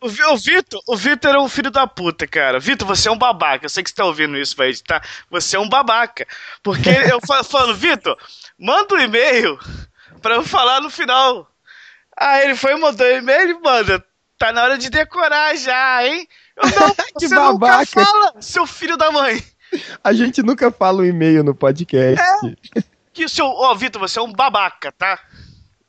O, o Vitor, o Vitor é um filho da puta, cara. Vitor, você é um babaca. Eu sei que você tá ouvindo isso, vai editar. Você é um babaca. Porque eu falo, Vitor, manda um e-mail pra eu falar no final. Aí ele foi e mandou um e-mail e manda. Tá na hora de decorar já, hein? Eu não, que você babaca. nunca fala, seu filho da mãe. A gente nunca fala o e-mail no podcast. É. Que seu. Ó, Vitor, você é um babaca, tá?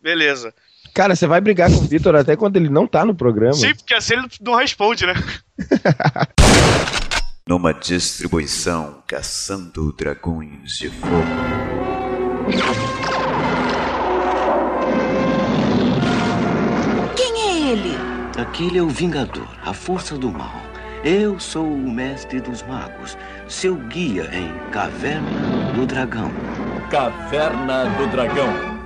Beleza. Cara, você vai brigar com o Vitor até quando ele não tá no programa. Sim, porque assim ele não responde, né? Numa distribuição Caçando Dragões de Fogo. Quem é ele? Aquele é o Vingador, a força do mal. Eu sou o mestre dos magos, seu guia em Caverna do Dragão. Caverna do Dragão.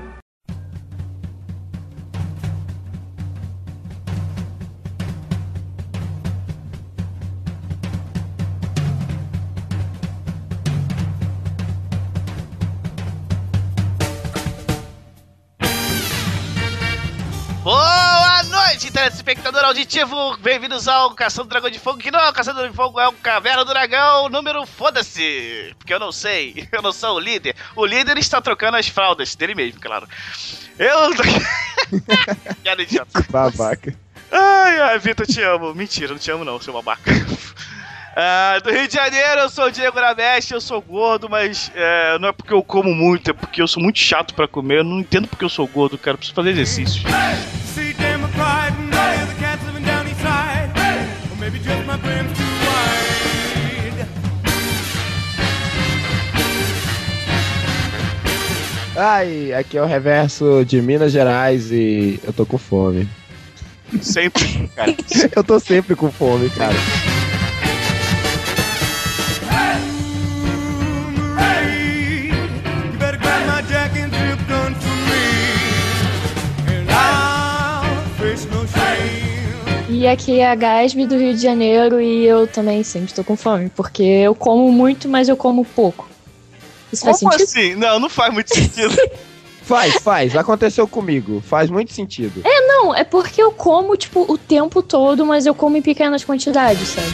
Noite, telespectador auditivo! Bem-vindos ao Caçando Dragão de Fogo, que não é o Caçando Dragão de Fogo, é o Caverna do Dragão número foda-se! Porque eu não sei, eu não sou o líder. O líder está trocando as fraldas dele mesmo, claro. Eu. Piada idiota. Babaca. Ai, ai, Vitor, te amo. Mentira, não te amo, não, seu babaca. Ah, do Rio de Janeiro, eu sou o Diego Rameste, eu sou gordo, mas é, não é porque eu como muito, é porque eu sou muito chato pra comer. Eu não entendo porque eu sou gordo, cara. Eu preciso fazer exercício. See Ai, aqui é o reverso de Minas Gerais e eu tô com fome. Sempre, cara. Eu tô sempre com fome, cara. E aqui é a Gasme do Rio de Janeiro e eu também sempre tô com fome, porque eu como muito, mas eu como pouco. Isso faz Como sentido? assim? Não, não faz muito sentido. Faz, faz. Aconteceu comigo. Faz muito sentido. Não, é porque eu como, tipo, o tempo todo, mas eu como em pequenas quantidades, sabe?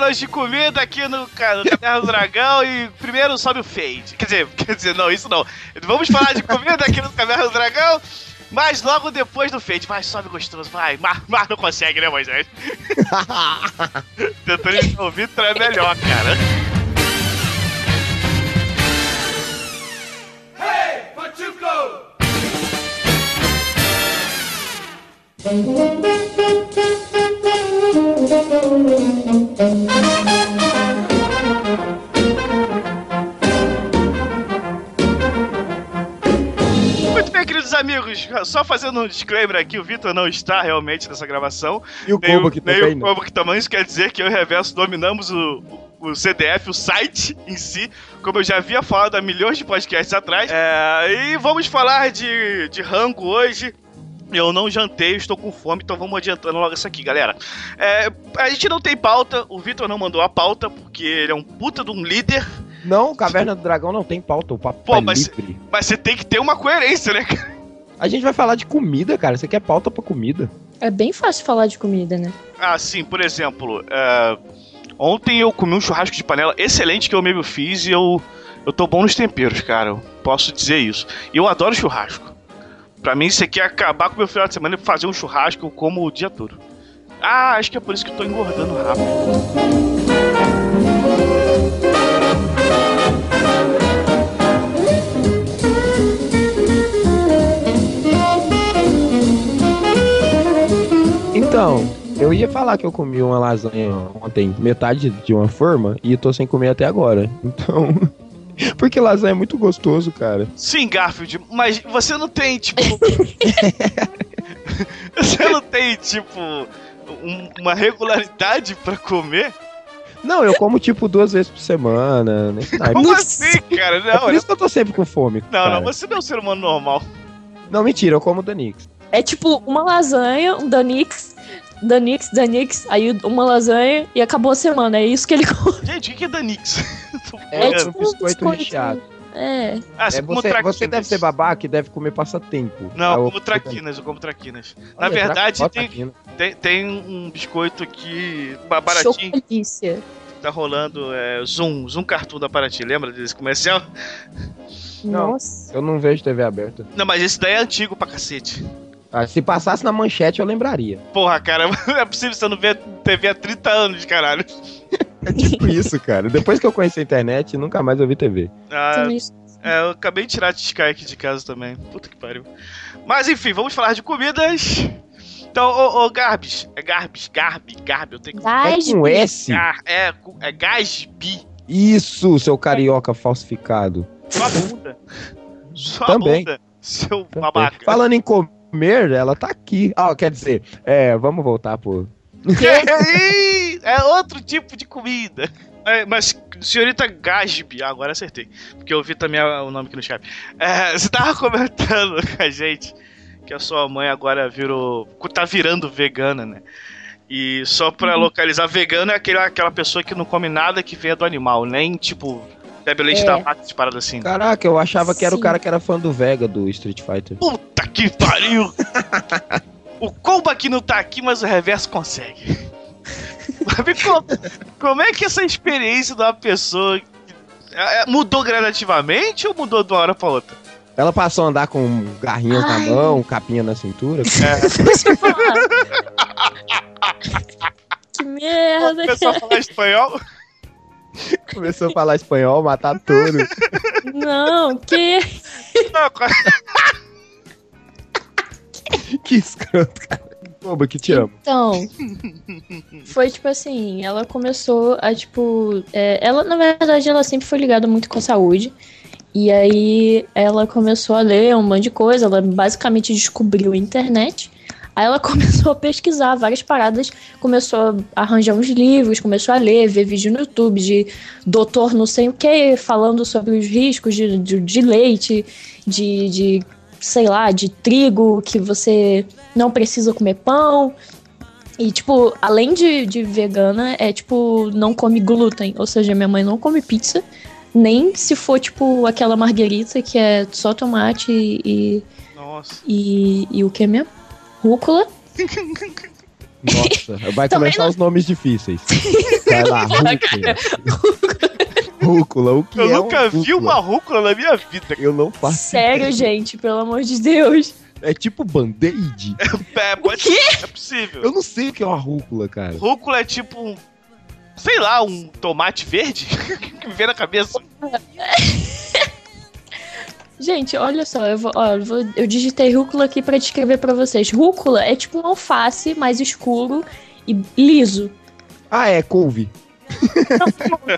Vamos falar hoje de comida aqui no ca- no Caverna do Dragão e primeiro sobe o fade. Quer dizer, quer dizer, não, isso não. Vamos falar de comida aqui no Caverna do Dragão, mas logo depois do fade. Vai, sobe gostoso, vai. Mar, Mar não consegue, né, Moisés? Tentando imitar o Vitor é melhor, cara. Hey, Pachuco! Muito amigos, só fazendo um disclaimer aqui, o Vitor não está realmente nessa gravação. E o Nem combo que nem também o não. combo que também, isso quer dizer que eu e o Reverso dominamos o, o CDF, o site em si, como eu já havia falado há milhões de podcasts atrás. É, e vamos falar de, de rango hoje. Eu não jantei, estou com fome, então vamos adiantando logo isso aqui, galera. É, a gente não tem pauta, o Vitor não mandou a pauta, porque ele é um puta de um líder, Não, Caverna do Dragão não tem pauta. O papo Pô, é mas- livre. mas você tem que ter uma coerência, né, cara? A gente vai falar de comida, cara. Você quer pauta pra comida? É bem fácil falar de comida, né? Ah, sim, por exemplo, é, ontem eu comi um churrasco de panela excelente que eu mesmo fiz e eu, eu tô bom nos temperos, cara. Eu posso dizer isso. E eu adoro churrasco. Pra mim, isso aqui é acabar com o meu final de semana e fazer um churrasco, eu como o dia todo. Ah, acho que é por isso que eu tô engordando rápido. Então, eu ia falar que eu comi uma lasanha ontem, metade de uma forma, e tô sem comer até agora. Então. Porque lasanha é muito gostoso, cara. Sim, Garfield, mas você não tem, tipo. você não tem, tipo. um- uma regularidade pra comer? Não, eu como tipo duas vezes por semana. Naipe. Como assim, cara? É Não, por isso que eu tô sempre com fome. não, cara. não, você não é um ser humano normal. Não, mentira, eu como Danix. É tipo uma lasanha, um Danix, Danix, Danix, aí uma lasanha e acabou a semana. É isso que ele come. Gente, o que que é Danix? É, tipo um biscoito recheado. É. Ah, É, você como você, deve ser babaca e deve comer passatempo. Não, Ah, eu o- como traquinas, eu como traquinas. Na Olha, verdade, tra- ó, tem, tem, tem um biscoito aqui ba- baratinho Chocalícia. que tá rolando, é Zoom, Zoom Cartoon da Paraty, lembra desse comercial? Não. Nossa. Eu não vejo TV aberta. Não, mas esse daí é antigo pra cacete. Ah, se passasse na manchete, eu lembraria. Porra, cara, não é possível você não ver TV há 30 anos, caralho. É tipo isso, cara. Depois que eu conheci a internet, nunca mais eu vi TV. Ah, Também- é, eu acabei de tirar a Sky aqui de casa também. Puta que pariu. Mas enfim, vamos falar de comidas. Então, ô, ô Garbis, é Garbis, Garbi, Garbi, eu tenho que. É Gás, com S? Gar, é, com- é Gasbi. Isso, seu carioca falsificado. Sua bunda. Sua Também. bunda, seu babaca. Falando em comer, ela tá aqui. Ah, quer dizer, é, vamos voltar pro. É outro tipo de comida. É, mas, senhorita Gasbi, ah, agora acertei. Porque eu vi também o nome aqui no chat. É, você tava comentando com a gente que a sua mãe agora virou. tá virando vegana, né? E só pra localizar, vegano é aquele, aquela pessoa que não come nada que venha do animal, nem tipo. Bebe leite É. da parada assim. Caraca, eu achava que era o cara que era fã do Vega do Street Fighter. Puta que pariu! o combo aqui não tá aqui, mas o reverso consegue. Mas me conta, como é que essa experiência de uma pessoa que- é, é, mudou gradativamente ou mudou de uma hora pra outra? Ela passou a andar com garrinhas na Ai. mão, capinha na cintura. Falar. que merda. Começou a falar espanhol? Começou a falar espanhol, matar tudo. Não, que. Não, cara, que escroto, cara. Boba, que te amo. Então, foi tipo assim, ela começou a, tipo, é, ela, na verdade, ela sempre foi ligada muito com a saúde, e aí ela começou a ler um monte de coisa, ela basicamente descobriu a internet, aí ela começou a pesquisar várias paradas, começou a arranjar uns livros, começou a ler, ver vídeo no YouTube de doutor não sei o que, falando sobre os riscos de, de, de leite, de, de, sei lá, de trigo, que você não precisa comer pão. E, tipo, além de, de vegana, é tipo, não come glúten. Ou seja, minha mãe não come pizza. Nem se for, tipo, aquela marguerita que é só tomate e. Nossa. e, e o que mesmo? Rúcula. Nossa, vai começar não- os nomes difíceis. Vai lá, rúcula. Rúcula, o que Eu é nunca um vi uma rúcula na minha vida. Eu não faço. Sério, gente, pelo amor de Deus. É tipo band-aid. É, pode? É possível. Eu não sei o que é uma rúcula, cara. Rúcula é tipo um. Sei lá, um tomate verde que me vem na cabeça. Gente, olha só, eu, vou, ó, eu, vou- eu digitei rúcula aqui pra descrever pra vocês. Rúcula é tipo um alface mais escuro e liso. Ah, é, couve.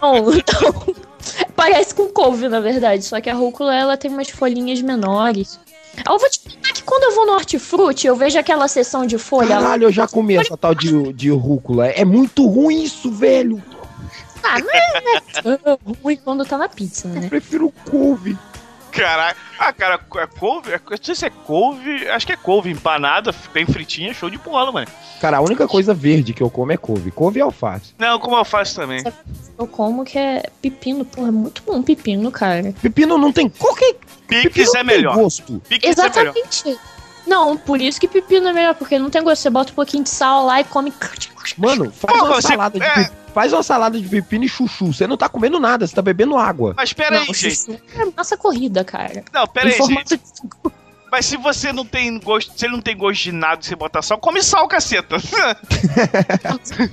Não, não. Parece com couve, na verdade. Só que a rúcula, ela tem umas folhinhas menores. Eu vou te falar que quando eu vou no hortifruti, eu vejo aquela seção de folha lá. Caralho, eu já comi essa tal de, de rúcula. É muito ruim isso, velho. Ah, não é tão ruim quando tá na pizza, Eu né? prefiro couve. Caralho. Ah, cara, é couve? É- Não sei se é couve. Acho que é couve empanada, bem fritinha, show de bola, mano. Cara, a única coisa verde que eu como é couve. Couve e alface. Não, como eu faço também. Eu como que é pepino. Porra, é muito bom pepino, cara. Pepino não tem. Qualquer Pix pepino é tem melhor. gosto. Pix é melhor. Exatamente. Não, por isso que pepino é melhor, porque não tem gosto. Você bota um pouquinho de sal lá e come. Mano, faz Pô, uma você- salada de é. Faz uma salada de pepino e chuchu. Você não tá comendo nada, você tá bebendo água. Mas pera aí, não, gente. chuchu é massa corrida, cara. Não, pera Em aí, formato gente. de- Mas se você não tem gosto, se ele não tem gosto de nada você botar sal, come sal, caceta.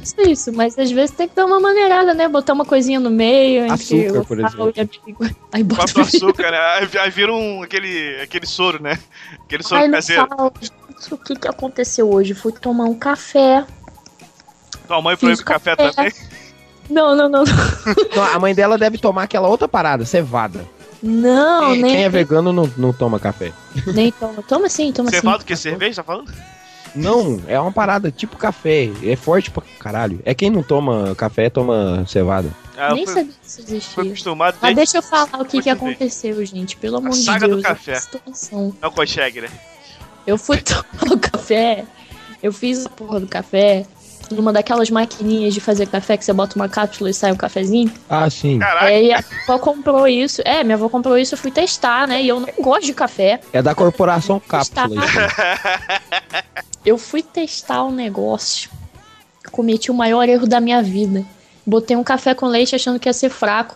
Isso, isso, mas às vezes tem que dar uma maneirada, né? Botar uma coisinha no meio, entre Açúcar, o por sal exemplo. e a. Aí bota Bota o açúcar, né? Aí, aí vira um, aquele, aquele soro, né? Aquele soro Ai, caseiro. Gente, O que, que aconteceu hoje? Fui tomar um café. Tua mãe proíbe café café. também. Não, não, não. Não, a mãe dela deve tomar aquela outra parada, cevada. Não, Quem- nem, Quem é vegano não, não toma café. nem toma. Toma sim, toma Você sim. fala do que? Cerveja, tá falando? Não, é uma parada tipo café. É forte pra caralho. É quem não toma café, toma cevada. Ah, Nem fui, sabia que isso existia. acostumado Mas deixa eu falar o que, que aconteceu, gente. Pelo amor de saga do Deus. café. que situação. Não consegue, né? Eu fui tomar o café Eu fiz a porra do café numa daquelas maquininhas de fazer café que você bota uma cápsula e sai um cafezinho. Ah, sim. Caraca, Aí a avó comprou isso. É, minha avó comprou isso, eu fui testar, né? E eu não gosto de café. É da corporação Cápsula. Eu fui testar o negócio. Cometi o maior erro da minha vida. Botei um café com leite achando que ia ser fraco.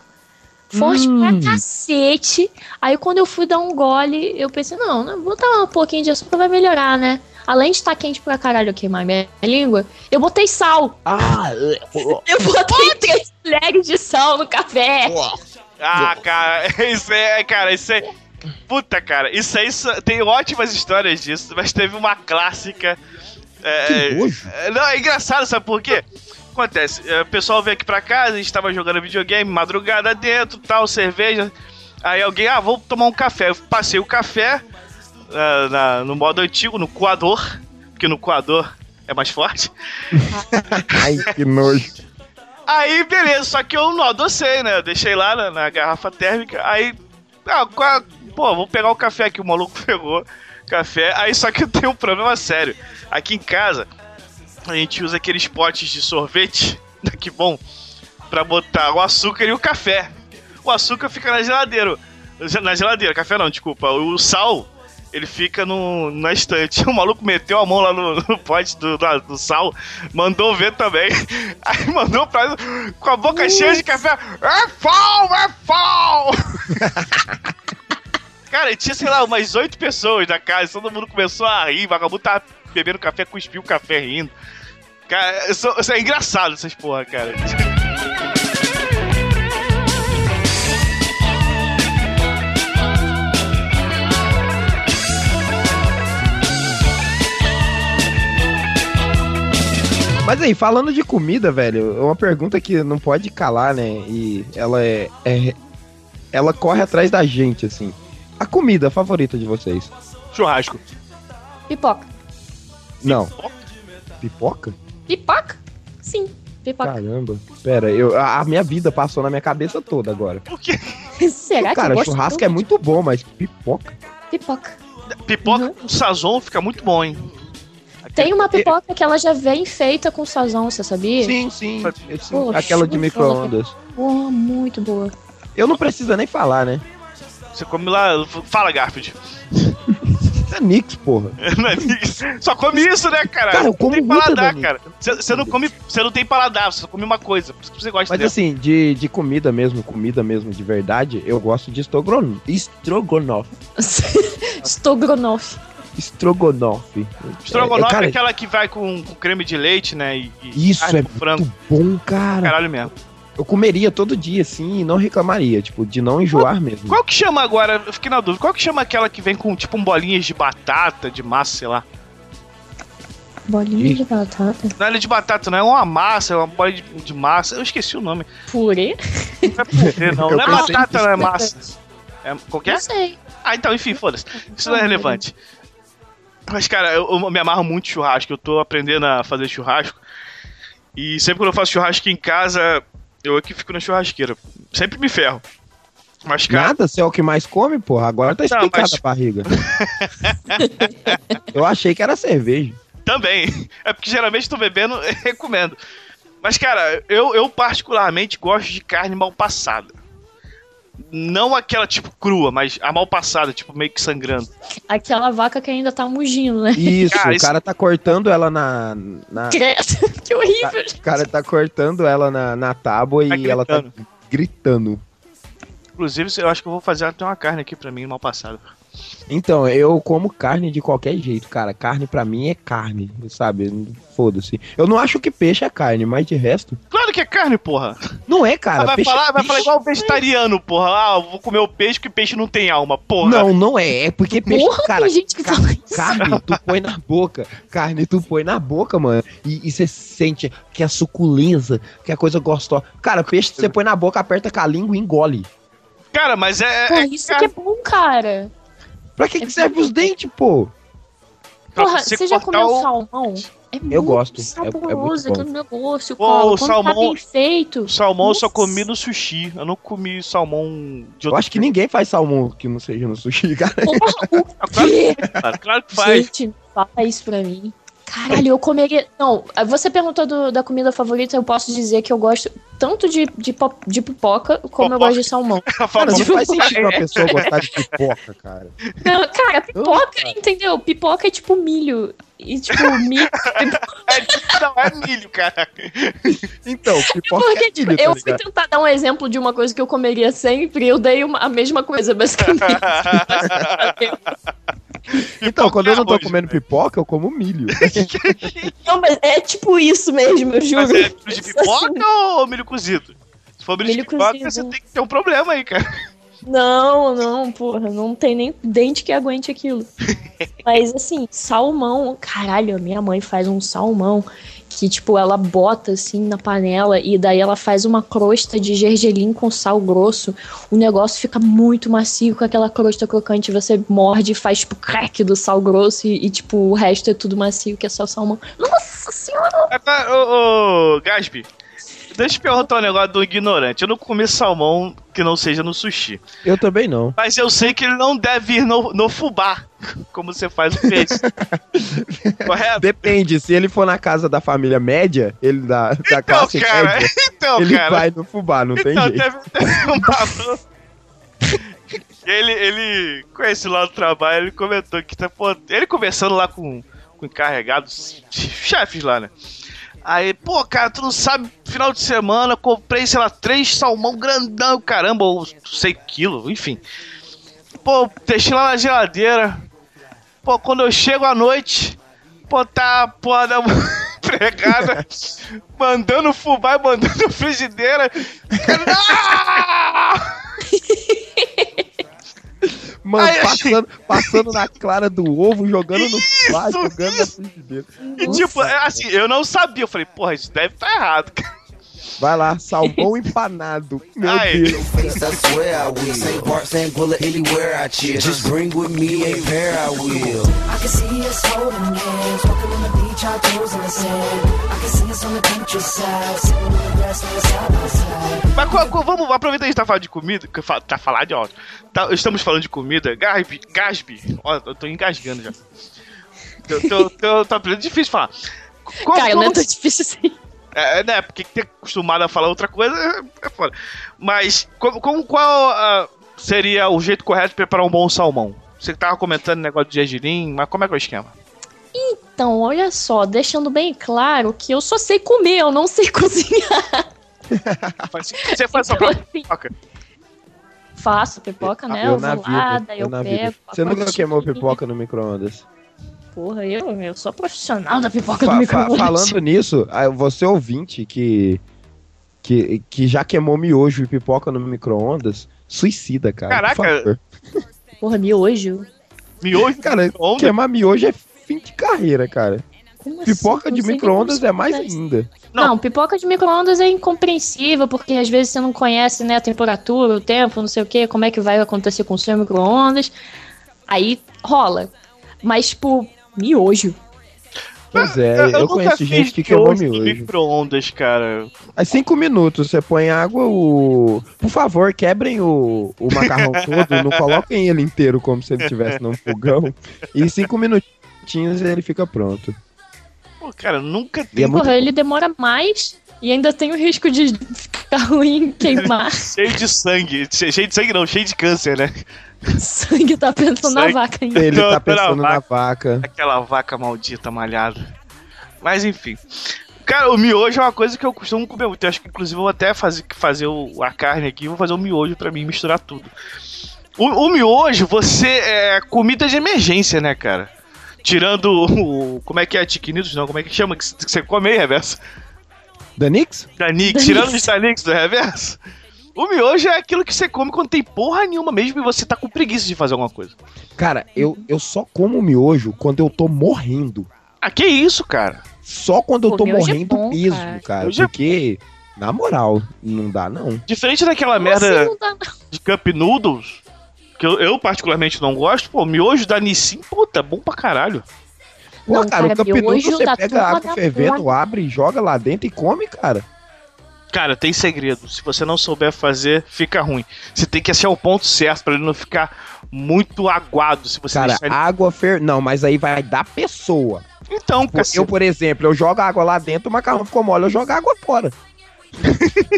Forte Hum. pra cacete. Aí quando eu fui dar um gole, eu pensei, não, não, vou botar um pouquinho de açúcar vai melhorar, né? Além de estar quente pra caralho eu queimar minha língua, eu botei sal. Ah, Eu botei três colheres de sal no café. Ah, cara, isso é, cara, isso é. Puta, cara, isso aí isso- tem ótimas histórias disso, mas teve uma clássica. É, Que nojo. é, não, é engraçado, sabe por quê? Acontece, é, o pessoal veio aqui pra casa, a gente tava jogando videogame, madrugada dentro, tal, cerveja. Aí alguém, ah, vou tomar um café. Eu passei o café ah, na- no modo antigo, no coador, porque no coador é mais forte. Ai, que nojo. Aí, beleza, só que eu não adocei, né? Eu deixei lá na, na garrafa térmica. Aí, ah, pô, vou pegar o café aqui. O maluco pegou café. Aí, só que eu tenho um problema sério. Aqui em casa, a gente usa aqueles potes de sorvete, que bom, pra botar o açúcar e o café. O açúcar fica na geladeira. Na geladeira, café não, desculpa. O sal, ele fica no, na estante. O maluco meteu a mão lá no, no pote do, do, do sal, mandou ver também. Aí mandou pra com a boca cheia de café. É fall, é fall! Cara, tinha, sei lá, umas oito pessoas na casa, todo mundo começou a rir, o vagabundo tava bebendo café, cuspiu o café rindo. Cara, isso, isso é engraçado essas porra, cara. Mas aí, falando de comida, velho, é uma pergunta que não pode calar, né? E ela é, é- Ela corre atrás da gente, assim. A comida favorita de vocês? Churrasco. Pipoca. Não. Pipoca? Pipoca? Sim, pipoca. Caramba. Pera, eu, a a minha vida passou na minha cabeça toda agora. Por quê? Será que Cara, churrasco é muito bom, mas pipoca? Pipoca. Pipoca Uhum. com sazon fica muito bom, hein? Tem uma pipoca que ela já vem feita com sazão, você sabia? Sim, sim. sim. Poxa, Aquela de micro-ondas. Porra, muito boa. Eu não preciso nem falar, né? Você come lá. Fala, Garfield. É Nix, porra. Não é. Só come isso, né, cara? Cara, eu não como tem muita paladar, cara. Você- não come. Você não tem paladar, você só come uma coisa. Por isso que você gosta Mas dela. assim, de, de comida mesmo, comida mesmo de verdade, eu gosto de estrogon... estrogonofe. Strogonoff. Estrogonofe. Estrogonofe é, cara, aquela que vai com, com creme de leite, né? E, e Isso é frango. muito bom, cara. Caralho mesmo. Eu comeria todo dia, assim, e não reclamaria, tipo, de não enjoar mesmo. Qual que chama agora? Eu fiquei na dúvida. Qual que chama aquela que vem com tipo um bolinhas de batata, de massa, sei lá? Bolinha Ih. de batata. Não é de batata, não. É uma massa, é uma bola de, de massa. Eu esqueci o nome. Purê? Não é purê, não. Não é batata, que não é massa. É, qualquer? Não sei. Ah, então, enfim, foda-se. Isso não é relevante. Mas, cara, eu, eu me amarro muito churrasco. Eu tô aprendendo a fazer churrasco. E sempre quando eu faço churrasco em casa, eu aqui fico na churrasqueira. Sempre me ferro. Mas, cara, Nada, você é o que mais come, porra. Agora tá explicada mas- a barriga. eu achei que era cerveja. também. É porque geralmente tô bebendo e comendo. Mas, cara, eu, eu particularmente gosto de carne mal passada. Não aquela tipo crua, mas a mal passada, tipo meio que sangrando. Aquela vaca que ainda tá mugindo, né? Isso, Cara, o isso- cara tá cortando ela na. na que horrível. o cara tá cortando ela na, na tábua Tá e ela tá gritando. gritando. Inclusive, eu acho que eu vou fazer até uma carne aqui pra mim mal passada. Então, eu como carne de qualquer jeito, cara. Carne pra mim é carne, sabe? Foda-se. Eu não acho que peixe é carne, mas de resto. Claro que é carne, porra. Não é, cara. vai, peixe falar, vai peixe- falar igual o vegetariano, porra. Ah, eu vou comer o peixe porque peixe não tem alma, porra. Não, não é. É porque peixe. Porra, cara, tem gente que fala isso. carne tu põe na boca. Carne tu põe na boca, mano. E você sente que é suculência, que é coisa gostosa. Cara, peixe você põe na boca, aperta com a língua e engole. Cara, mas é. Pô, é isso que é bom, cara. Pra que, que serve os dentes, pô? Porra, você já cortar comeu o- salmão? É Eu muito gosto, é- é saboroso bom. aquele negócio, Pô, cara. o salmão- tá bem feito. Salmão eu só Nossa. comi no sushi. Eu não comi salmão de Eu acho que ninguém faz salmão que não seja no sushi, cara. Porra, o claro, quê? Claro, claro que faz. Gente, fala isso pra mim. Caralho, eu comeria. Não, você perguntou do- da comida favorita, eu posso dizer que eu gosto tanto de, de, pop- de pipoca como eu gosto de salmão. Cara, não faz sentido uma pessoa gostar de pipoca, cara. Não, cara, pipoca, entendeu? Pipoca é tipo milho. E tipo, milho. É, não, é milho, cara. Então, pipoca Porque, é tipo, milho, tá eu fui tentar dar um exemplo de uma coisa que eu comeria sempre e eu dei uma- a mesma coisa, basicamente. Então, quando eu não tô comendo pipoca, eu como milho. Não, mas é tipo isso mesmo, eu juro. Mas é milho de pipoca assim. ou milho cozido? Se for milho, Milho de pipoca, cozido. você tem que ter um problema aí, cara. Não, não, porra, não tem nem dente que aguente aquilo. Mas assim, salmão, caralho, a minha mãe faz um salmão que, tipo, ela bota assim na panela e daí ela faz uma crosta de gergelim com sal grosso. O negócio fica muito macio com aquela crosta crocante. Você morde e faz, tipo, crack do sal grosso e, e, tipo, o resto é tudo macio, que é só salmão. Nossa senhora! Mas, tá, Ô, ô, Gaspi, deixa eu perguntar um negócio do ignorante. Eu não comi salmão que não seja no sushi. Eu também não. Mas eu sei que ele não deve ir no, no fubá, como você faz o peixe. Correto? Depende, se ele for na casa da família média, ele da, da Então, classe cara, média, então, ele cara. vai no fubá, não tem então, jeito. teve, teve um. Ele, ele, com esse lá do trabalho, ele comentou que tá, pô, ele conversando lá com, com encarregados, chefes lá, né? Aí, pô, cara, tu não sabe, final de semana, comprei, sei lá, três salmão grandão, caramba, ou sei quilo, enfim. Pô, deixei lá na geladeira. Pô, quando eu chego à noite, pô, tá a porra da empregada mandando fubá e mandando frigideira. Cara, não! Mano, Aí- passando, passando na clara do ovo, jogando no Isso, jogando na frigideira. E, tipo, é assim, eu não sabia. Eu falei, porra, isso deve estar errado. cara. Vai lá, salmão empanado. Meu Ai. Deus. face, I swear I will. St. Bart, St. Bullet, anywhere I cheer. Just bring with me a pair, I will. I can see us holding hands, walking on the beach, our toes in the sand. I can see us on the countryside, sitting on the grass, side by side. Mas co- co- vamos aproveitar que a gente tá falando de comida. Que fa- tá falando de alto. Tá, estamos falando de comida. Gasby, Gasby. Ó, eu tô engasgando já. Teu, teu, teu, tá aprendendo difícil falar. Cara, não é tão difícil assim. É, né? Porque ter acostumado a falar outra coisa é- é foda. Mas, como, como- qual ah, seria o jeito correto de preparar um bom salmão? Você tava comentando negócio de gergelim, mas como é que é o esquema? Então, olha só, deixando bem claro que eu só sei comer, eu não sei cozinhar. Você faz Então, própria assim, pipoca? Faço pipoca, né? eu daí eu eu, pego. Você nunca queimou pipoca no micro-ondas? Porra, eu, eu sou profissional da pipoca Fa- fa- micro-ondas. falando nisso, você ouvinte que, que, que já queimou miojo e pipoca no micro-ondas, suicida, cara. Caraca. Por favor. Porra, miojo. Miojo? Cara, micro-ondas? queimar miojo é fim de carreira, cara. Como Pipoca assim? de micro-ondas é mais ainda. Não. Não. pipoca de micro-ondas é incompreensível, porque às vezes você não conhece, né, a temperatura, o tempo, não sei o que, como é que vai acontecer com o seu micro-ondas. Aí rola. Mas, tipo, miojo. Pois é, eu, nunca conheço gente que queimou miojo micro-ondas, cara. Aí cinco minutos, você põe água, o. Por favor, quebrem o, o macarrão todo, não coloquem ele inteiro como se ele estivesse num fogão. E em cinco minutinhos ele fica pronto. Pô, cara, nunca E tem é muito Porra, ele demora mais e ainda tem o risco de ficar ruim, queimar. cheio de sangue. Che- Cheio de sangue não, cheio de câncer, né? Sangue tá pensando na Sangue. vaca ainda. Ele tá pensando na vaca. vaca. Aquela vaca maldita malhada. Mas enfim. Cara, o miojo é uma coisa que eu costumo comer muito. Eu acho que inclusive eu vou até fazer, fazer o- a carne aqui, vou fazer o miojo pra mim misturar tudo. O, o miojo, você é comida de emergência, né, cara? Tirando o. Como é que é? Tiquinitos? Não, como é que chama? Que você come aí, reverso? Danix? Danix, tirando os Danix do reverso. O miojo é aquilo que você come quando tem porra nenhuma mesmo e você tá com preguiça de fazer alguma coisa. Cara, eu, eu só como miojo quando eu tô morrendo. Ah, que isso, cara? Só quando eu tô é morrendo bom, mesmo, cara. cara. É- Porque, na moral, não dá não. Diferente daquela Como assim merda não dá, não? de Cup Noodles, que eu, eu particularmente não gosto, pô, miojo da Nissin, puta, bom pra caralho. Pô, Não, cara, cara, o miojo você da pega água fervendo, porra. abre, joga lá dentro e come, cara. Cara, tem segredo. Se você não souber fazer, fica ruim. Você tem que achar o ponto certo pra ele não ficar muito aguado. Se você Cara, ele... água fer... Não, mas aí vai da pessoa. Então, cacete. Eu, por exemplo, eu jogo água lá dentro, o macarrão ficou mole, eu jogo água fora.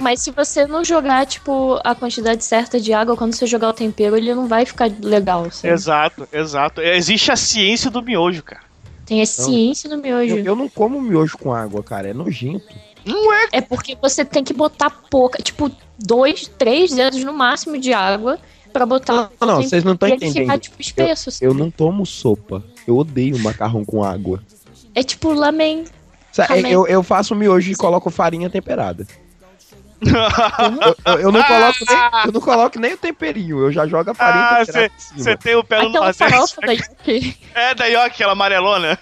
Mas se você não jogar, tipo, a quantidade certa de água, quando você jogar o tempero, ele não vai ficar legal. sabe? Exato, exato. Existe a ciência do miojo, cara. Tem a ciência no miojo. Eu, eu não como miojo com água, cara, é nojento. Não é. É porque você tem que botar pouca, tipo, dois, três dedos no máximo de água pra botar. Não, não, vocês não estão entendendo. Ficar, tipo, espesso, assim. Eu não tomo sopa. Eu odeio macarrão com água. É tipo lamen. Também. Eu, eu faço miojo e coloco farinha temperada. Eu, eu- não coloco nem, eu não coloco nem o temperinho, eu já jogo a farinha Ah. Você tem o pé no da Yuki. É da Yoki, aquela amarelona.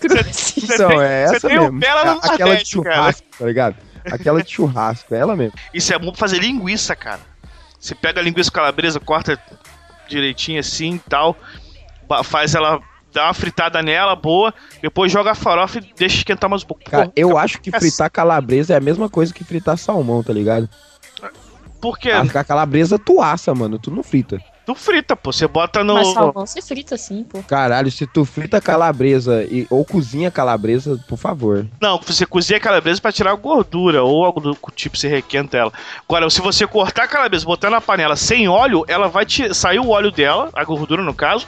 Você Então, tem- é você essa tem o mesmo. pé lá no A- Aquela de Nordeste, cara. churrasco, tá ligado? Aquela de churrasco, é ela mesmo. Isso é bom pra fazer linguiça, cara. Você pega a linguiça calabresa, corta direitinho assim e tal, faz ela, dá uma fritada nela, boa, depois joga a farofa e deixa esquentar mais um pouco. Cara, Pô, eu acho que fritar calabresa é a mesma coisa que fritar salmão, tá ligado? Por quê? A, calabresa tu assa, mano, tu não frita. Tu frita, pô. Você bota no. Mas salmão você frita assim, pô. Caralho, se tu frita calabresa e, ou cozinha calabresa, por favor. Não, você cozinha a calabresa pra tirar a gordura ou algo do tipo, você requenta ela. Agora, se você cortar a calabresa, botar na panela sem óleo, ela vai te... sair o óleo dela, a gordura no caso,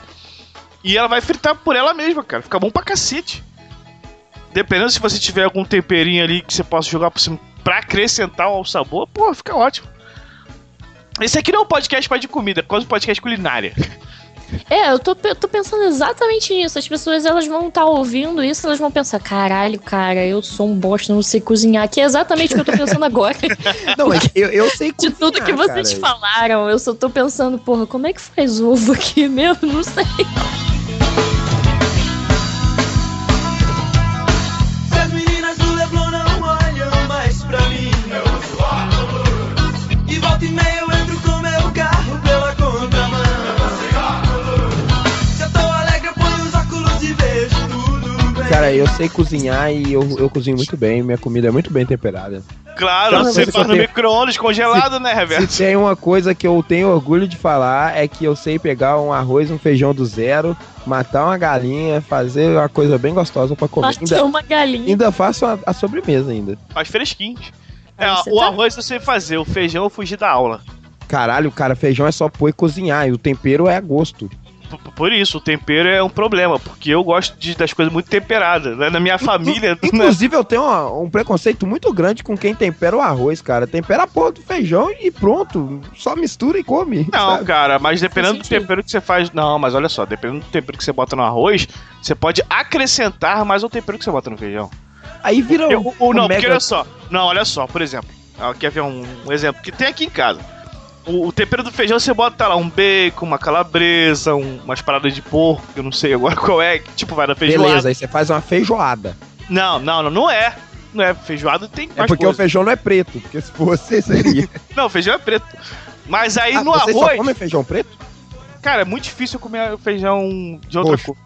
e ela vai fritar por ela mesma, cara. Fica bom pra cacete. Dependendo se você tiver algum temperinho ali que você possa jogar por cima pra acrescentar ao sabor, pô, fica ótimo. Esse aqui não é um podcast mais de comida, é quase um podcast culinária. É, eu tô, tô pensando exatamente nisso. As pessoas elas vão estar ouvindo isso, elas vão pensar: caralho, cara, eu sou um bosta, não sei cozinhar. Que é exatamente o que eu tô pensando agora. Não, mas eu, eu sei De cozinhar, tudo que vocês cara. falaram, eu só tô pensando, porra, como é que faz ovo aqui mesmo? Não sei. Cara, eu sei cozinhar e eu, eu cozinho muito bem, minha comida é muito bem temperada. Claro, Então, você faz no tem- micro-ondas congelado, né, Reverso? Se tem uma coisa que eu tenho orgulho de falar é que eu sei pegar um arroz, um feijão do zero, matar uma galinha, fazer uma coisa bem gostosa pra comer. Matou Ainda, uma galinha. ainda faço a, a sobremesa ainda. Faz fresquinhos. É, Aí o tá- arroz eu sei fazer, o feijão eu fugi da aula. Caralho, cara, feijão é só pôr e cozinhar, e o tempero é a gosto. Por isso, o tempero é um problema, porque eu gosto de- das coisas muito temperadas. Né? Na minha família. né? Inclusive, eu tenho uma- um preconceito muito grande com quem tempera o arroz, cara. Tempera a porra do feijão e pronto. Só mistura e come. Não, sabe? cara, mas dependendo do tempero que você faz. Não, mas olha só, dependendo do tempero que você bota no arroz, você pode acrescentar mais o tempero que você bota no feijão. Aí vira um, um não, mega... porque olha só. Não, olha só, por exemplo. Quer ver um, um exemplo que tem aqui em casa. O, o tempero do feijão você bota lá um bacon, uma calabresa, um- umas paradas de porco, que eu não sei agora qual é, que tipo vai na feijoada. Beleza, aí você faz uma feijoada. Não, não, não, não é. Não é. Feijoada tem É mais porque o coisa. feijão não é preto, porque se fosse, seria. Não, feijão é preto. Mas aí Ah, no vocês arroz, comem feijão preto? cara, é muito difícil eu comer feijão de outra Roxo. cor.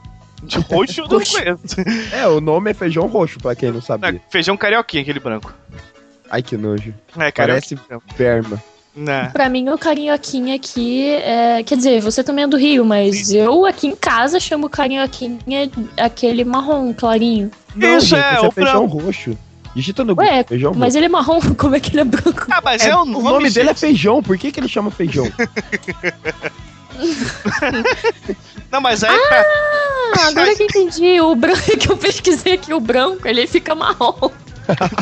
De roxo eu não conheço. É, o nome é feijão roxo, pra quem não sabia. é feijão carioquinha, aquele branco. Ai, que nojo. É, Parece perma. Né. Pra mim, o carioquinha aqui é. Quer dizer, você também é do Rio, mas eu aqui em casa chamo carioquinha aquele marrom clarinho. Não, Isso gente, é, esse o é feijão branco. roxo. Digita no Ué, Google, feijão. Mas ele é marrom, como é que ele é branco? Ah, mas é, É, o o nome, nome dele é feijão, por que, que ele chama feijão? Não, mas aí, Ah, agora que eu entendi. O branco que eu pesquisei aqui, o branco, ele fica marrom.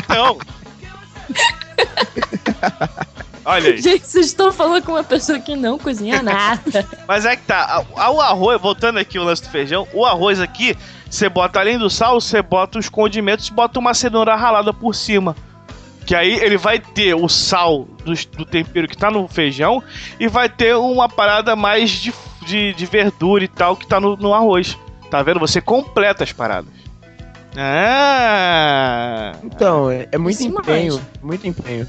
não. Olha aí. Gente, vocês estão falando com uma pessoa que não cozinha nada. Mas é que tá. O arroz, voltando aqui o lance do feijão, o arroz aqui, você bota além do sal, você bota os condimentos e bota uma cenoura ralada por cima. Que aí ele vai ter o sal do, do tempero que tá no feijão e vai ter uma parada mais de, de, de verdura e tal que tá no, no arroz. Tá vendo? Você completa as paradas. Ah! Então, é, é muito Isso empenho, mais. muito empenho.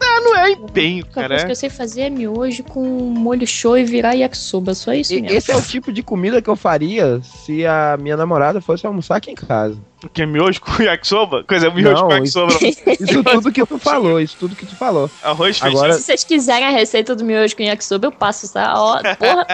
Ah, não é empenho, A única cara. coisa que eu sei fazer é miojo com molho show e virar yakisoba. Só isso mesmo. Esse é o tipo de comida que eu faria se a minha namorada fosse almoçar aqui em casa. O que é miojo com yakisoba? Coisa, miojo Não, com yakisoba. Isso tudo que tu falou, isso tudo que tu falou. Arroz feijão. Agora, Se vocês quiserem a receita do miojo com yakisoba, eu passo, tá? Ó, porra,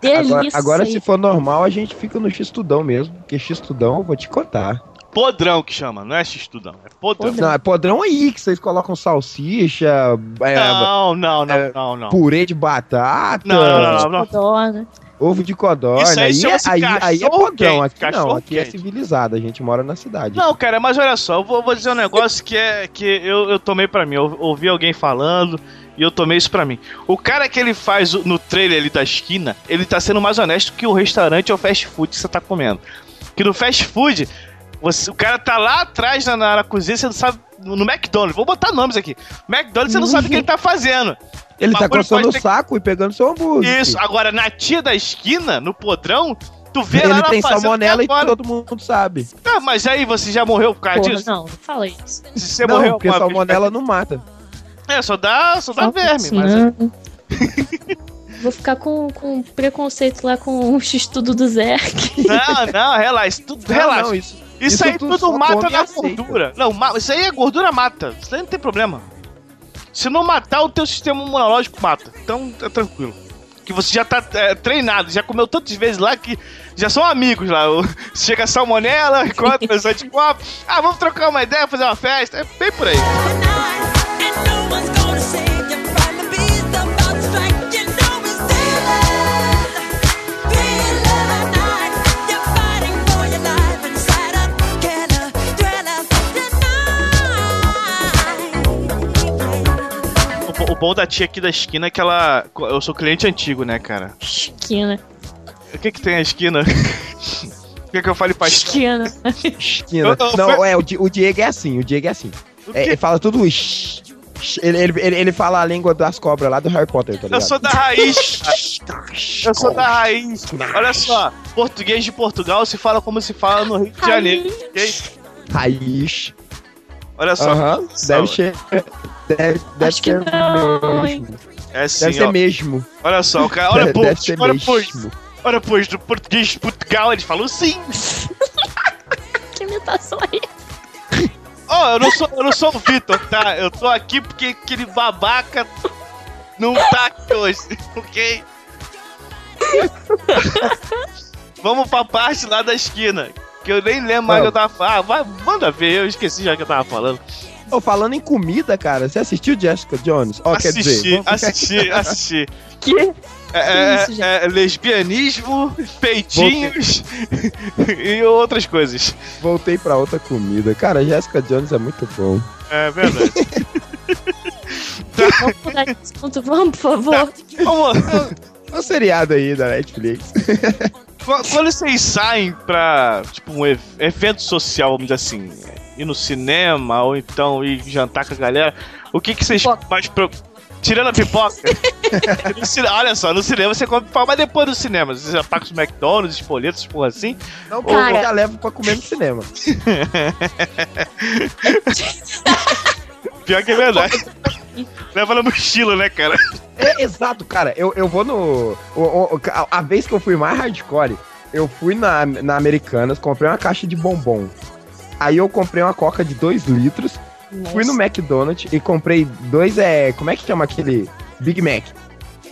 delícia. agora, agora se for normal, a gente fica no X-Tudão mesmo. Porque X-Tudão, eu vou te contar. Podrão que chama, não é x-tudão, é podrão. Não, é podrão aí que vocês colocam salsicha, é, Não, não, não, é, não, não. purê de batata, Não, não, não, não. Codorna. ovo de codorna. Isso aí aí, é, aí, aí é podrão. quente, Aqui não, cachorro aqui é quente. civilizado. A gente mora na cidade. Não, cara, mas olha só, eu vou, vou dizer um negócio que é que eu, eu tomei pra mim. Eu ouvi alguém falando e eu tomei isso pra mim. O cara que ele faz no trailer ali da esquina, ele tá sendo mais honesto que o restaurante ou fast food que você tá comendo. Que no fast food, você- o cara tá lá atrás na, na, na cozinha, você não sabe. No McDonald's, vou botar nomes aqui. McDonald's, você não sabe o que ele tá fazendo. Ele tá coçando pode o ter- saco e pegando seu hambúrguer. Isso, agora na tia da esquina, no podrão, tu vê lá Ele tem salmonela e todo mundo sabe. Ah, mas aí você já morreu por causa Porra, disso? não, não fala isso. Se você não, morreu porque vez- salmonela não mata. É, só dá, só dá Fala verme, mas. não. Vou ficar com, com preconceito lá com o X-Tudo do Zerk. Não, não, relaxa, tudo, Não, relaxa. não, isso, isso, isso aí tu tudo só mata na aceita. gordura. Não, isso aí é gordura mata. Isso aí não tem problema. Se não matar, o teu sistema imunológico mata. Então é tranquilo. Que você já tá é, treinado, já comeu tantas vezes lá que já são amigos lá. Chega a salmonela, encontra os anticorpos. Ah, vamos trocar uma ideia, fazer uma festa. É bem por aí. O, bo- o bom da tia aqui da esquina é que ela. Eu sou cliente antigo, né, cara? Esquina. O que que tem a esquina? O que que eu falei pra esquina? Esquina. Esquina. Eu- eu- Não, é, o, Di- o Diego é assim, o Diego é assim. É, ele fala tudo shh, shh. ele, ele, ele, ele fala a língua das cobras lá do Harry Potter, tá Eu ligado? sou da raiz. Eu sou da raiz. Olha só, português de Portugal se fala como se fala no Rio de Janeiro, ok? Raiz. Olha só. Deve ser. Deve, deve Acho que ser não, mesmo. É assim, Deve ser ó. mesmo. Olha só, o cara. Olha, Deve pois, ser olha, mesmo. pois. Olha, pois, do português de Portugal, eles falam sim. Que imitação é essa? Ó, eu não sou, eu não sou o Vitor, tá? Eu tô aqui porque aquele babaca não tá aqui hoje, ok? Vamos pra parte lá da esquina. Que eu nem lembro mais o que eu tava falando. Ah, vai, manda ver, eu esqueci já que eu tava falando. Ô, falando em comida, cara, você assistiu Jessica Jones? Ó, quer dizer, assisti, vamos- assisti, assisti. Que? É, isso, é, é lesbianismo, peitinhos e outras coisas. voltei pra outra comida. Cara, Jessica Jones é muito bom. É verdade. Vamos mudar de assunto, vamos, por favor. Vamos, É um seriado aí da Netflix. Qu- Quando vocês saem pra, tipo, um ev- evento social, vamos dizer assim, ir no cinema ou então ir jantar com a galera, o que que vocês Pipoca. mais pro... Tirando a pipoca. Olha só, no cinema você come pipoca, mas depois do cinema, você já tá com os McDonald's, espoletos, porra assim. Não, Cara. eu já levo pra comer no cinema. Pior que é verdade. Leva na mochila, né, cara? É, exato, cara. Eu, eu vou no. o- o- a, a vez que eu fui mais hardcore, eu fui na, na Americanas, comprei uma caixa de bombom. Aí eu comprei uma coca de 2 litros, fui no McDonald's e comprei dois. É, como é que chama aquele? Big Mac.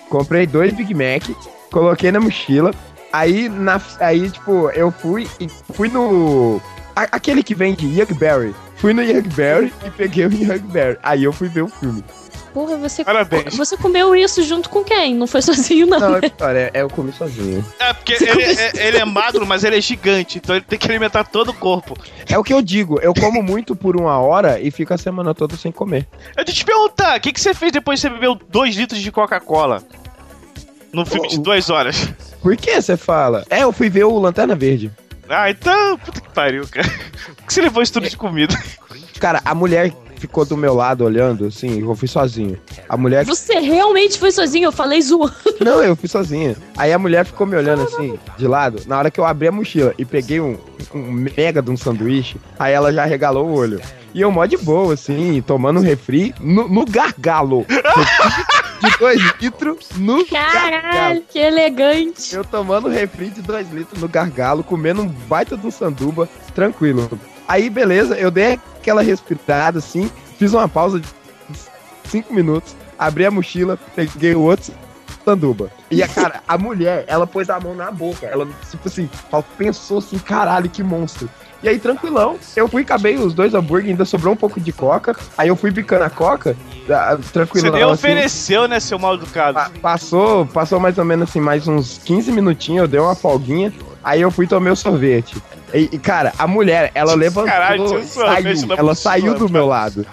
Comprei dois Big Mac, coloquei na mochila. Aí, na, aí tipo, eu fui e fui no. a- aquele que vende Yugberry. Fui no Yugberry e peguei o Yugberry. Aí eu fui ver o filme. Porra, você, Parabéns. você comeu isso junto com quem? Não foi sozinho, não. Não, Vitória, é, eu comi sozinho. É, porque ele, é, ele é magro, mas ele é gigante, então ele tem que alimentar todo o corpo. É o que eu digo, eu como muito por uma hora e fico a semana toda sem comer. Eu te perguntar, o que, que você fez depois que você bebeu 2 litros de Coca-Cola? No filme de 2 horas. Por que você fala? É, eu fui ver o Lanterna Verde. Ah, então, puta que pariu, cara. Por que você levou isso tudo de comida? Cara, a mulher ficou do meu lado olhando, assim, eu fui sozinho. A mulher. Você realmente foi sozinho, eu falei zoando. Não, eu fui sozinho. Aí a mulher ficou me olhando assim, de lado. Na hora que eu abri a mochila e peguei um, um mega de um sanduíche, aí ela já regalou o olho. E eu mó de boa, assim, tomando um refri no, no gargalo. De dois litros no gargalo. Caralho, que elegante. Eu tomando refri de 2 litros no gargalo, comendo um baita de um sanduba, tranquilo. Aí, beleza, eu dei aquela respirada assim, fiz uma pausa de 5 minutos, abri a mochila, peguei o outro sanduba. E a cara, a mulher, ela pôs a mão na boca. Ela, tipo assim, ela pensou assim, caralho, que monstro. E aí, tranquilão, eu fui, acabei os dois hambúrguer, ainda sobrou um pouco de coca. Aí eu fui bicando a coca, ah, Você tranquilão. nem assim. ofereceu, né, seu mal educado? Pa- Passou, passou mais ou menos assim, mais uns 15 minutinhos, eu dei uma folguinha, aí eu fui tomei o sorvete. E, e, cara, a mulher, ela levantou, Caralho, saiu, ela saiu do meu lado.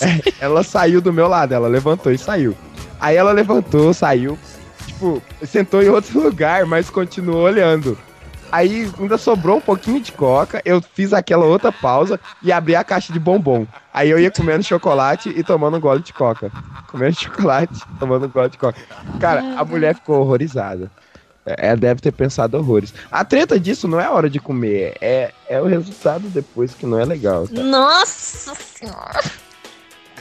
É, ela saiu do meu lado, ela levantou e saiu. Aí ela levantou, saiu, tipo, sentou em outro lugar, mas continuou olhando. Aí ainda sobrou um pouquinho de coca, eu fiz aquela outra pausa e abri a caixa de bombom. Aí eu ia comendo chocolate e tomando um gole de coca. Comendo chocolate, tomando um gole de coca. Cara, a mulher ficou horrorizada. É, deve ter pensado horrores. A treta disso não é a hora de comer, é, é o resultado depois que não é legal. tá? Nossa senhora.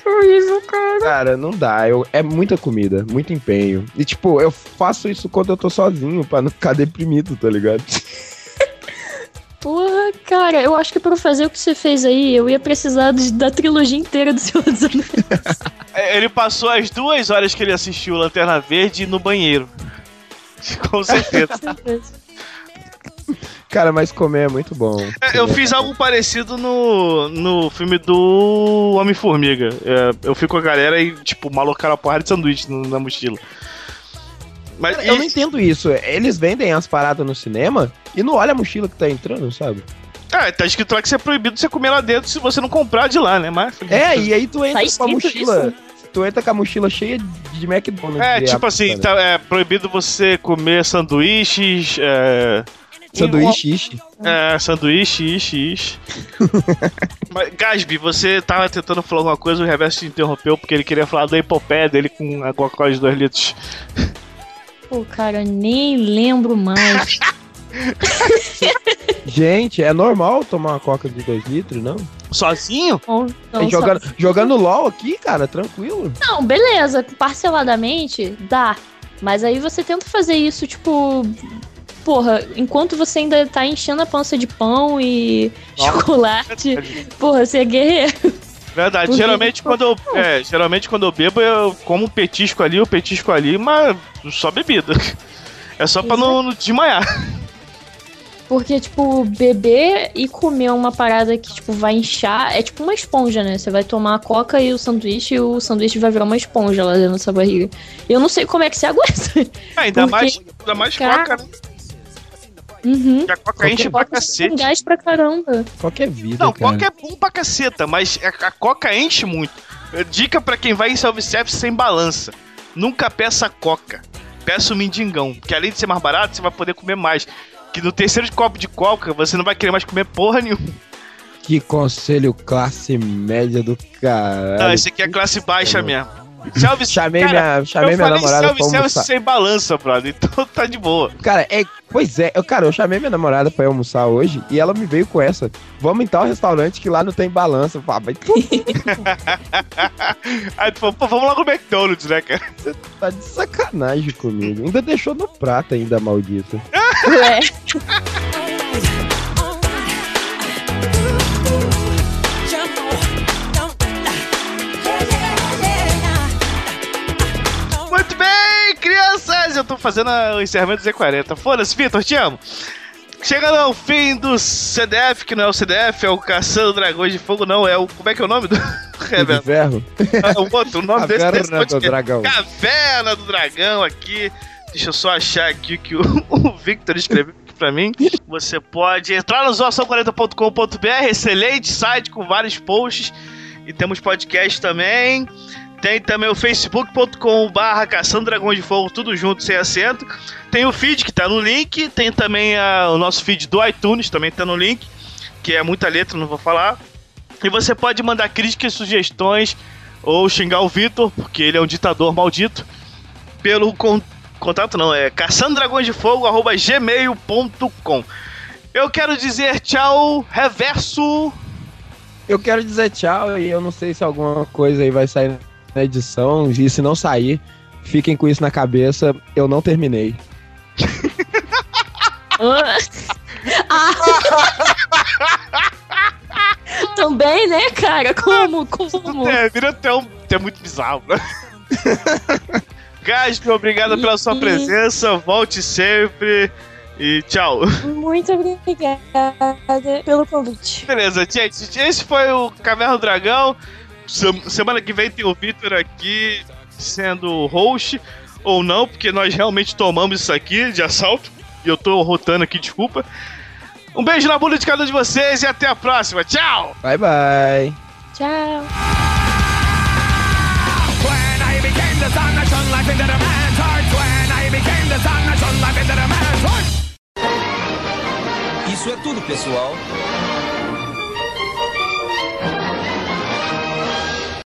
Que horrível, cara. Cara, não dá. Eu, é muita comida, muito empenho. E tipo, eu faço isso quando eu tô sozinho, pra não ficar deprimido, tá ligado? Porra, cara, eu acho que pra fazer o que você fez aí, eu ia precisar de- da trilogia inteira do Senhor dos Anéis. Ele passou as duas horas que ele assistiu Lanterna Verde no banheiro. Com certeza. Cara, mas comer é muito bom. É, Eu fiz algo parecido no, no filme do Homem-Formiga. É, eu fui com a galera e, tipo, malocaram a porrada de sanduíche no- na mochila. Mas Cara, eu e- não entendo isso. Eles vendem as paradas no cinema e não olha a mochila que tá entrando, sabe? Ah, tá escrito lá que isso é proibido você comer lá dentro se você não comprar de lá, né? Mas. É, e aí tu entra Tá com a mochila. isso? Tu entra com a mochila cheia de McDonald's. É, tipo assim, né? tá, é proibido você comer sanduíches. É, Sanduíche, ishi. é sanduíche, ishi, ishi. Mas, Gasby, você tava tentando falar alguma coisa, o Reverso te interrompeu porque ele queria falar da epopeia dele com a Coca-Cola de 2 litros. Pô, cara, nem lembro mais. Gente, é normal tomar uma coca de 2 litros, não? Sozinho? Não, não, jogando, só- jogando LOL aqui, cara, tranquilo. Não, beleza, parceladamente dá. Mas aí você tenta fazer isso, tipo. Porra, enquanto você ainda tá enchendo a pança de pão e Nossa. chocolate. Porra, você é guerreiro. Verdade, Porque, geralmente quando eu. É, geralmente quando eu bebo, eu como um petisco ali, um petisco ali, mas só bebida. É só pra não, não desmaiar. Porque, tipo, beber e comer uma parada que, tipo, vai inchar é tipo uma esponja, né? Você vai tomar a coca e o sanduíche e o sanduíche vai virar uma esponja lá dentro da sua barriga. Eu não sei como é que você aguenta. É, ainda Porque- mais, ainda mais Cara, coca, né? Uhum. Que a coca enche pra Coca tem cacete. gás pra caramba. Qualquer vida, Não, cara. coca é bom pra caceta, mas a, a coca enche muito. Eh, Dica pra quem vai em self-service sem balança. Nunca peça coca. Peça o mendigão. Que além de ser mais barato, você vai poder comer mais. Que no terceiro copo de coca, você não vai querer mais comer porra nenhuma. Que conselho classe média do caralho. Não, esse aqui é classe baixa mesmo. Self Chamei cara, minha, chamei eu minha falei namorada pra self-service almoçar. sem balança, brother. Então tá de boa. Cara, é, pois é, eu, cara, eu chamei minha namorada pra ir almoçar hoje e ela me veio com essa. Vamos em tal restaurante que lá não tem balança. Eu falei, "Ah, mas Aí tu falou, pô, vamos lá no McDonald's, né, cara? tá de sacanagem comigo. Ainda deixou no prato ainda, maldito. É. Eu tô fazendo o encerramento do Z40. Foda-se, Vitor, te amo. Chegando ao fim do CDF, que não é o CDF, é o Caçando Dragões de Fogo, não, é o. Como é que é o nome do. Ferro. É o outro, o nome desse, desse Caverna do dragão. Caverna do Dragão aqui. Deixa eu só achar aqui o que o, o Victor escreveu aqui pra mim. Você pode entrar no zoação40.com.br, excelente site com vários posts. E temos podcast também. Tem também o facebook.com barra Caçando Dragões de Fogo, tudo junto, sem acento. Tem o feed que tá no link. Tem também a- o nosso feed do iTunes, também tá no link. Que é muita letra, não vou falar. E você pode mandar críticas, sugestões ou xingar o Vitor, porque ele é um ditador maldito, pelo con contato não, é caçandragõesdefogo.gmail.com Eu quero dizer tchau, reverso. Eu quero dizer tchau e eu não sei se alguma coisa aí vai sair na edição. E se não sair, fiquem com isso na cabeça. Eu não terminei. Ah. Também, né, cara? Como? Como? É, vira até, um, até muito bizarro, né? Gaspi, obrigado pela sua presença. Volte sempre. E tchau. Muito obrigada pelo convite. Beleza, gente. Esse foi o Caverna do Dragão. Sem- Semana que vem tem o Victor aqui sendo host. Ou não, porque nós realmente tomamos isso aqui de assalto. E eu tô rotando aqui, desculpa. Um beijo na bunda de cada um de vocês e até a próxima. Tchau! Bye, bye. Tchau. Isso é tudo, pessoal.